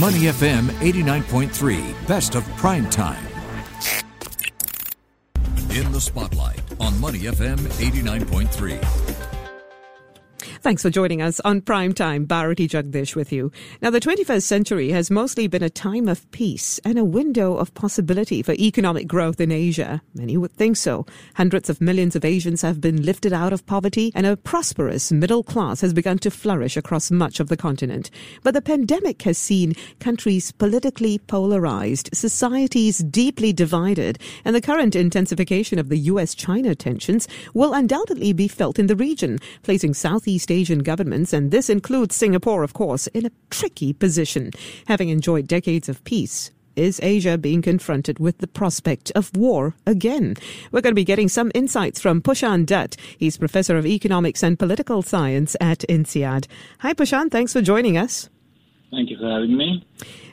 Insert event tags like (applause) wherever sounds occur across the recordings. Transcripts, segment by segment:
Money FM 89.3, best of prime time. In the spotlight on Money FM 89.3. Thanks for joining us on Prime Time. Bharati Jagdish with you. Now, the 21st century has mostly been a time of peace and a window of possibility for economic growth in Asia. Many would think so. Hundreds of millions of Asians have been lifted out of poverty and a prosperous middle class has begun to flourish across much of the continent. But the pandemic has seen countries politically polarized, societies deeply divided, and the current intensification of the US-China tensions will undoubtedly be felt in the region, placing Southeast Asian governments, and this includes Singapore, of course, in a tricky position. Having enjoyed decades of peace, is Asia being confronted with the prospect of war again? We're going to be getting some insights from Pushan Dutt. He's Professor of Economics and Political Science at INSEAD. Hi, Pushan. Thanks for joining us. Thank you for having me.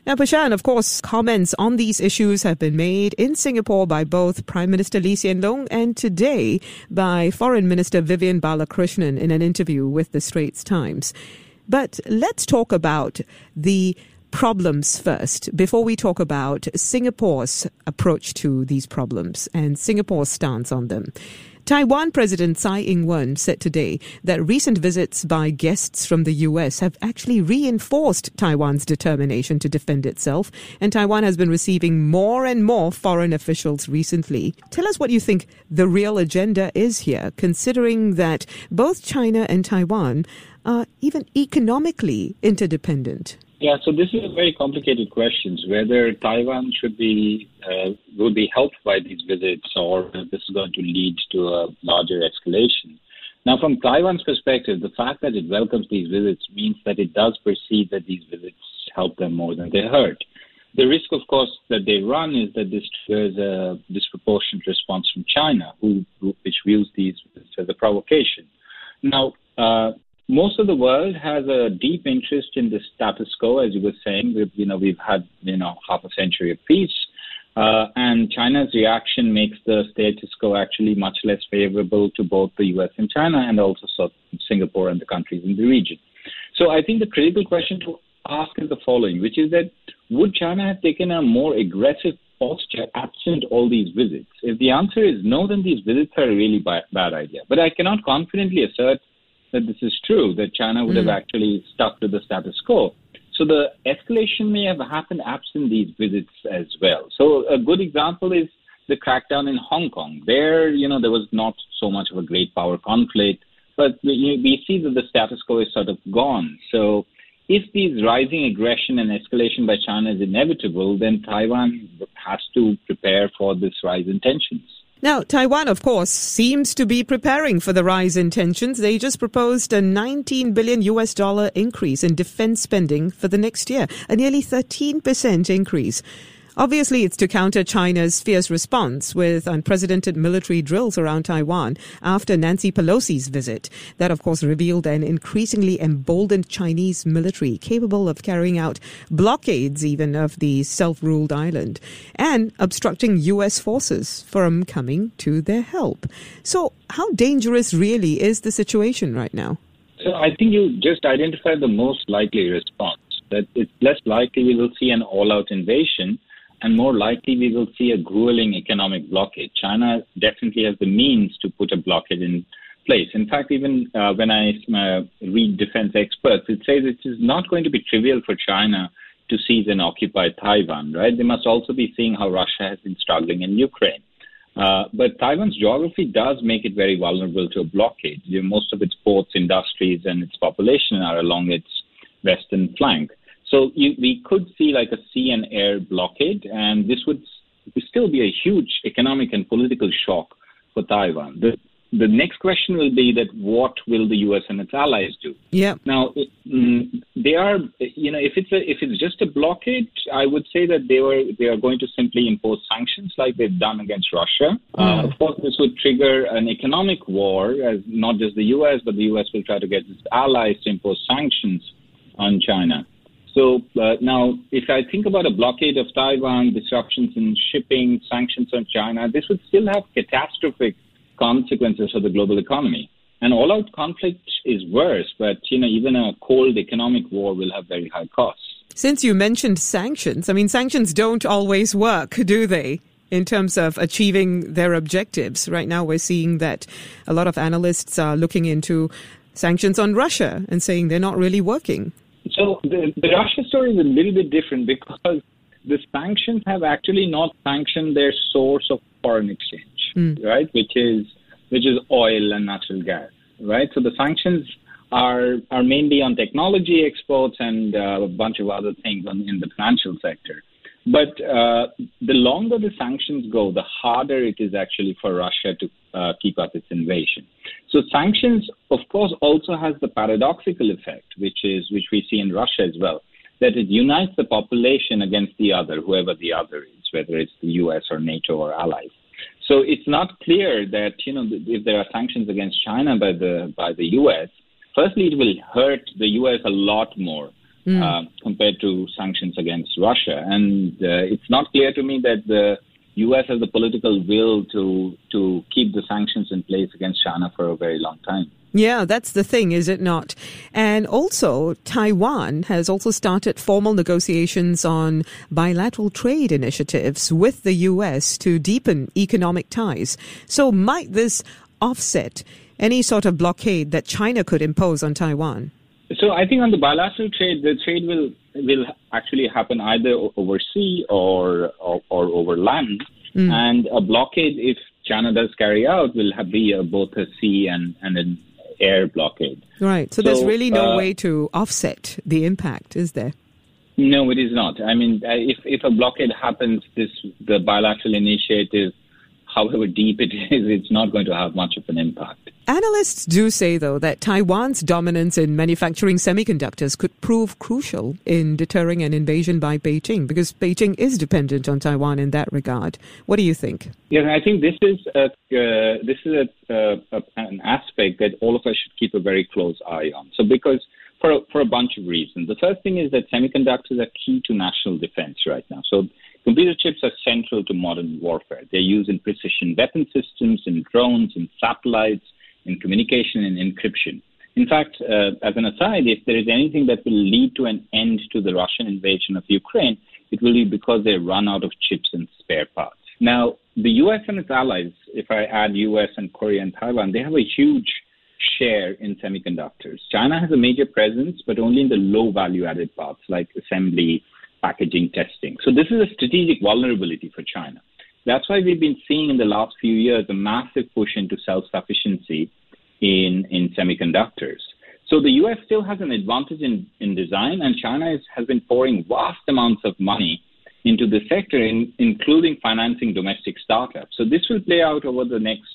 Now, Pushan, of course, comments on these issues have been made in Singapore by both Prime Minister Lee Hsien Loong and today by Foreign Minister Vivian Balakrishnan in an interview with the Straits Times. But let's talk about the problems first before we talk about Singapore's approach to these problems and Singapore's stance on them. Taiwan President Tsai Ing wen said today that recent visits by guests from the U.S. have actually reinforced Taiwan's determination to defend itself, and Taiwan has been receiving more and more foreign officials recently. Tell us what you think the real agenda is here, considering that both China and Taiwan are even economically interdependent. Yeah, so this is a very complicated question. Whether Taiwan should be uh, will be helped by these visits, or this is going to lead to a larger escalation. Now, from Taiwan's perspective, the fact that it welcomes these visits means that it does perceive that these visits help them more than they hurt. The risk, of course, that they run is that this triggers a disproportionate response from China, who, which views these as a provocation. Now, uh, most of the world has a deep interest in the status quo, as you were saying. We've, you know, we've had, you know, half a century of peace. Uh, and China's reaction makes the status quo actually much less favorable to both the US and China and also Singapore and the countries in the region. So I think the critical question to ask is the following, which is that would China have taken a more aggressive posture absent all these visits? If the answer is no, then these visits are a really bad, bad idea. But I cannot confidently assert that this is true, that China would mm. have actually stuck to the status quo. So the escalation may have happened absent these visits as well. So a good example is the crackdown in Hong Kong. There, you know, there was not so much of a great power conflict, but we, we see that the status quo is sort of gone. So if these rising aggression and escalation by China is inevitable, then Taiwan has to prepare for this rise in tensions. Now, Taiwan, of course, seems to be preparing for the rise in tensions. They just proposed a 19 billion US dollar increase in defense spending for the next year, a nearly 13% increase. Obviously, it's to counter China's fierce response with unprecedented military drills around Taiwan after Nancy Pelosi's visit. That, of course, revealed an increasingly emboldened Chinese military capable of carrying out blockades even of the self-ruled island and obstructing U.S. forces from coming to their help. So how dangerous really is the situation right now? So I think you just identified the most likely response. That it's less likely we will see an all-out invasion and more likely we will see a grueling economic blockade. China definitely has the means to put a blockade in place. In fact, even uh, when I uh, read defense experts, it says it is not going to be trivial for China to seize and occupy Taiwan, right? They must also be seeing how Russia has been struggling in Ukraine. Uh, but Taiwan's geography does make it very vulnerable to a blockade. You know, most of its ports, industries, and its population are along its western flank. So you, we could see like a sea and air blockade, and this would still be a huge economic and political shock for Taiwan. The, the next question will be that what will the U.S. and its allies do? Yeah. Now, mm, they are, you know, if it's a, if it's just a blockade, I would say that they were they are going to simply impose sanctions like they've done against Russia. Mm. Uh, of course, this would trigger an economic war, as not just the U.S. but the U.S. will try to get its allies to impose sanctions on China. So uh, now, if I think about a blockade of Taiwan, disruptions in shipping, sanctions on China, this would still have catastrophic consequences for the global economy. And all-out conflict is worse, but you know, even a cold economic war will have very high costs. Since you mentioned sanctions, I mean, sanctions don't always work, do they? In terms of achieving their objectives. Right now, we're seeing that a lot of analysts are looking into sanctions on Russia and saying they're not really working. So the, the Russia story is a little bit different because the sanctions have actually not sanctioned their source of foreign exchange, mm. right? Which is which is oil and natural gas, right? So the sanctions are are mainly on technology exports and uh, a bunch of other things on, in the financial sector. But uh, the longer the sanctions go, the harder it is actually for Russia to uh, keep up its invasion. So sanctions, of course, also has the paradoxical effect, which is which we see in Russia as well, that it unites the population against the other, whoever the other is, whether it's the U.S. or NATO or allies. So it's not clear that you know if there are sanctions against China by the by the U.S. Firstly, it will hurt the U.S. a lot more mm. uh, compared to sanctions against Russia, and uh, it's not clear to me that the U.S. has the political will to to keep the sanctions in place against China for a very long time. Yeah, that's the thing, is it not? And also, Taiwan has also started formal negotiations on bilateral trade initiatives with the U.S. to deepen economic ties. So, might this offset any sort of blockade that China could impose on Taiwan? So, I think on the bilateral trade, the trade will will actually happen either over sea or or, or over land. Mm. And a blockade, if China does carry out, will have, be a, both a sea and, and an air blockade. Right. So, so there's really no uh, way to offset the impact, is there? No, it is not. I mean, uh, if if a blockade happens, this the bilateral initiative however deep it is, it's not going to have much of an impact. Analysts do say, though, that Taiwan's dominance in manufacturing semiconductors could prove crucial in deterring an invasion by Beijing, because Beijing is dependent on Taiwan in that regard. What do you think? Yeah, I think this is a, uh, this is a, uh, an aspect that all of us should keep a very close eye on. So, because for a, for a bunch of reasons, the first thing is that semiconductors are key to national defense right now. So Computer chips are central to modern warfare. They're used in precision weapon systems, in drones, in satellites, in communication and encryption. In fact, uh, as an aside, if there is anything that will lead to an end to the Russian invasion of Ukraine, it will be because they run out of chips and spare parts. Now, the US and its allies, if I add US and Korea and Taiwan, they have a huge share in semiconductors. China has a major presence, but only in the low value added parts like assembly, packaging testing. So this is a strategic vulnerability for China. That's why we've been seeing in the last few years a massive push into self-sufficiency in, in semiconductors. So the US still has an advantage in, in design, and China is, has been pouring vast amounts of money into the sector, in, including financing domestic startups. So this will play out over the next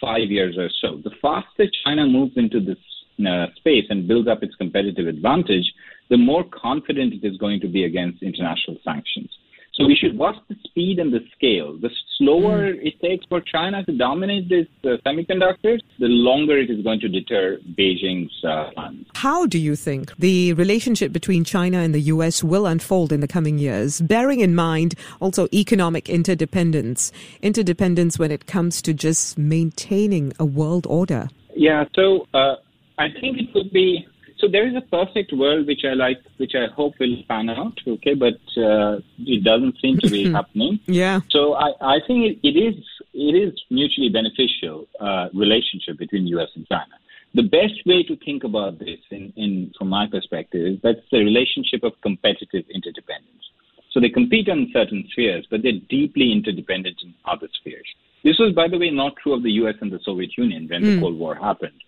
five years or so. The faster China moves into this uh, space and builds up its competitive advantage, the more confident it is going to be against international sanctions. So we should watch the speed and the scale. The slower mm. it takes for China to dominate these uh, semiconductors, the longer it is going to deter Beijing's uh, plans. How do you think the relationship between China and the U.S. will unfold in the coming years, bearing in mind also economic interdependence, interdependence when it comes to just maintaining a world order? Yeah, so uh, I think it would be so there is a perfect world which I like, which I hope will pan out. Okay, but uh, it doesn't seem to be (laughs) happening. Yeah. So I, I think it, it is it is mutually beneficial uh, relationship between U.S. and China. The best way to think about this, in, in from my perspective, is that's the relationship of competitive interdependence. So they compete on certain spheres, but they're deeply interdependent in other spheres. This was, by the way, not true of the U.S. and the Soviet Union when mm. the hmm. Cold War happened.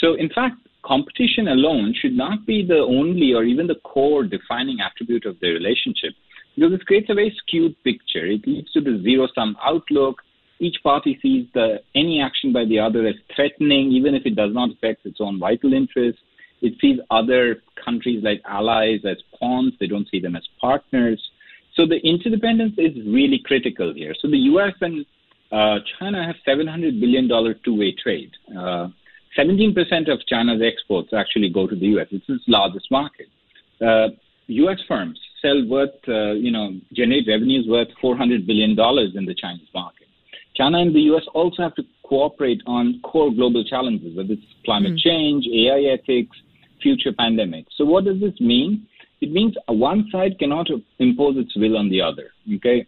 So, in fact, competition alone should not be the only or even the core defining attribute of the relationship because this creates a very skewed picture. It leads to the zero sum outlook. Each party sees the, any action by the other as threatening, even if it does not affect its own vital interests. It sees other countries like allies as pawns, they don't see them as partners. So the interdependence is really critical here. So the US and uh, China have $700 billion two way trade. Uh, 17% of China's exports actually go to the U.S. It's its largest market. Uh, U.S. firms sell worth, uh, you know, generate revenues worth $400 billion in the Chinese market. China and the U.S. also have to cooperate on core global challenges, whether it's climate mm. change, AI ethics, future pandemics. So what does this mean? it means one side cannot impose its will on the other. Okay,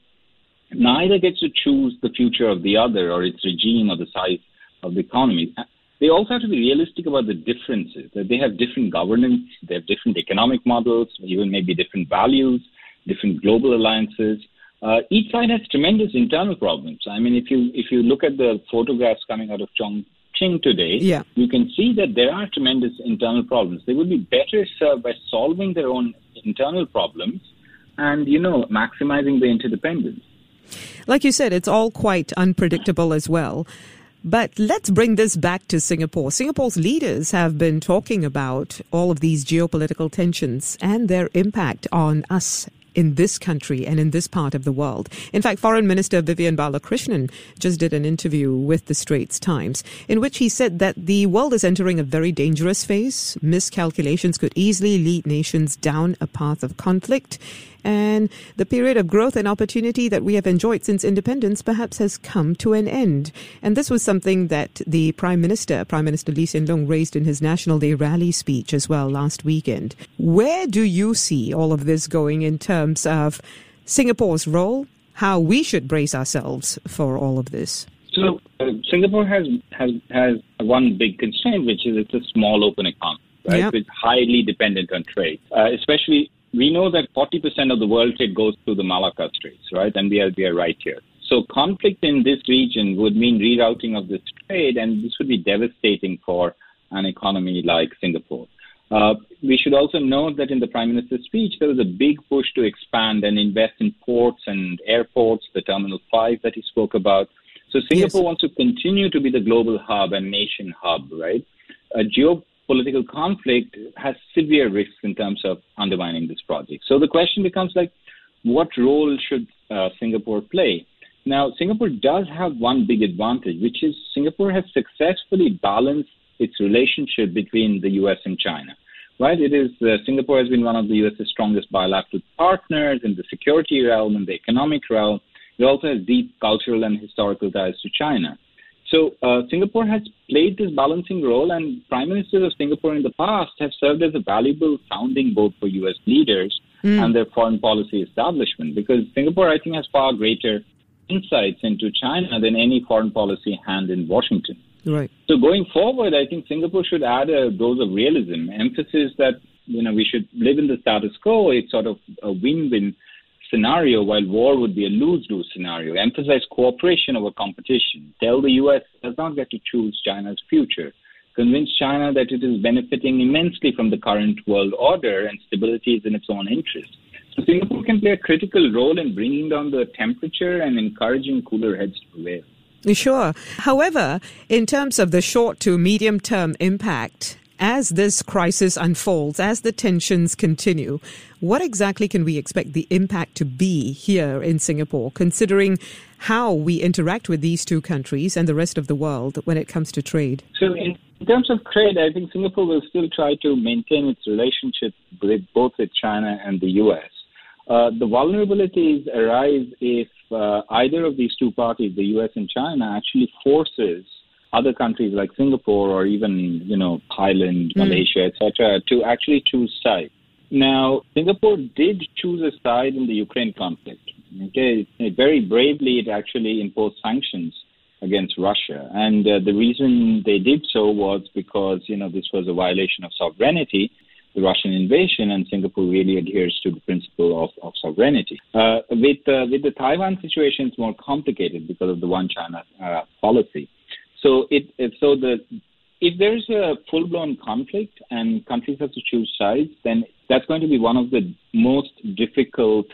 neither gets to choose the future of the other or its regime or the size of the economy. They also have to be realistic about the differences. That they have different governance, they have different economic models, even maybe different values, different global alliances. Uh, each side has tremendous internal problems. I mean, if you if you look at the photographs coming out of Chongqing today, yeah. you can see that there are tremendous internal problems. They would be better served by solving their own internal problems and you know maximizing the interdependence. Like you said, it's all quite unpredictable as well. But let's bring this back to Singapore. Singapore's leaders have been talking about all of these geopolitical tensions and their impact on us in this country and in this part of the world. In fact, Foreign Minister Vivian Balakrishnan just did an interview with the Straits Times in which he said that the world is entering a very dangerous phase. Miscalculations could easily lead nations down a path of conflict and the period of growth and opportunity that we have enjoyed since independence perhaps has come to an end. And this was something that the Prime Minister, Prime Minister Lee Hsien Loong, raised in his National Day rally speech as well last weekend. Where do you see all of this going in terms of Singapore's role, how we should brace ourselves for all of this? So uh, Singapore has, has has one big constraint, which is it's a small open economy, right? Yep. It's highly dependent on trade, uh, especially we know that 40% of the world trade goes through the Malacca Straits, right? And we are, we are right here. So conflict in this region would mean rerouting of this trade, and this would be devastating for an economy like Singapore. Uh, we should also note that in the Prime Minister's speech, there was a big push to expand and invest in ports and airports, the Terminal 5 that he spoke about. So Singapore yes. wants to continue to be the global hub and nation hub, right? A geo political conflict has severe risks in terms of undermining this project. So the question becomes like, what role should uh, Singapore play? Now, Singapore does have one big advantage, which is Singapore has successfully balanced its relationship between the U.S. and China. Right? It is uh, Singapore has been one of the U.S.'s strongest bilateral partners in the security realm and the economic realm. It also has deep cultural and historical ties to China. So uh, Singapore has played this balancing role, and prime ministers of Singapore in the past have served as a valuable sounding board for U.S. leaders mm. and their foreign policy establishment. Because Singapore, I think, has far greater insights into China than any foreign policy hand in Washington. Right. So going forward, I think Singapore should add a dose of realism, emphasis that you know we should live in the status quo. It's sort of a win-win scenario, while war would be a lose-lose scenario. Emphasize cooperation over competition. Tell the U.S. does not get to choose China's future. Convince China that it is benefiting immensely from the current world order and stability is in its own interest. So Singapore can play a critical role in bringing down the temperature and encouraging cooler heads to prevail. Sure. However, in terms of the short to medium term impact, as this crisis unfolds, as the tensions continue, what exactly can we expect the impact to be here in Singapore, considering how we interact with these two countries and the rest of the world when it comes to trade? So, in terms of trade, I think Singapore will still try to maintain its relationship with both with China and the U.S. Uh, the vulnerabilities arise if uh, either of these two parties, the U.S. and China, actually forces other countries like Singapore or even you know Thailand, mm. Malaysia, etc., to actually choose sides. Now, Singapore did choose a side in the Ukraine conflict. Okay, very bravely, it actually imposed sanctions against Russia, and uh, the reason they did so was because you know this was a violation of sovereignty the Russian invasion, and Singapore really adheres to the principle of, of sovereignty. Uh, with uh, with the Taiwan situation, it's more complicated because of the one China uh, policy. So it, so the if there's a full blown conflict and countries have to choose sides, then that's going to be one of the most difficult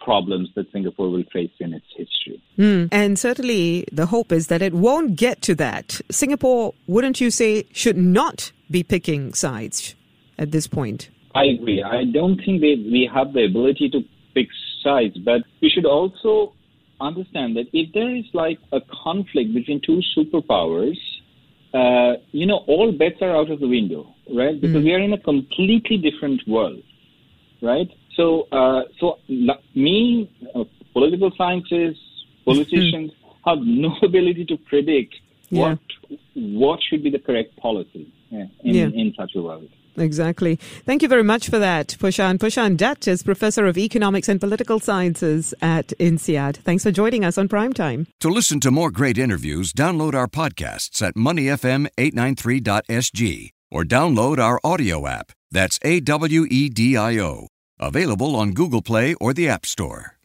problems that Singapore will face in its history. Mm. And certainly the hope is that it won't get to that. Singapore, wouldn't you say, should not be picking sides at this point? I agree. I don't think they, we have the ability to pick sides, but we should also understand that if there is like a conflict between two superpowers, uh, you know, all bets are out of the window, right? Because mm. we are in a completely different world, right? So, uh, so me, uh, political scientists, (laughs) politicians have no (laughs) ability to predict yeah. what what should be the correct policy yeah, in, yeah. in such a world. Exactly. Thank you very much for that, Pushan. Pushan Dutt is Professor of Economics and Political Sciences at INSEAD. Thanks for joining us on Primetime. To listen to more great interviews, download our podcasts at moneyfm893.sg or download our audio app. That's A W E D I O. Available on Google Play or the App Store.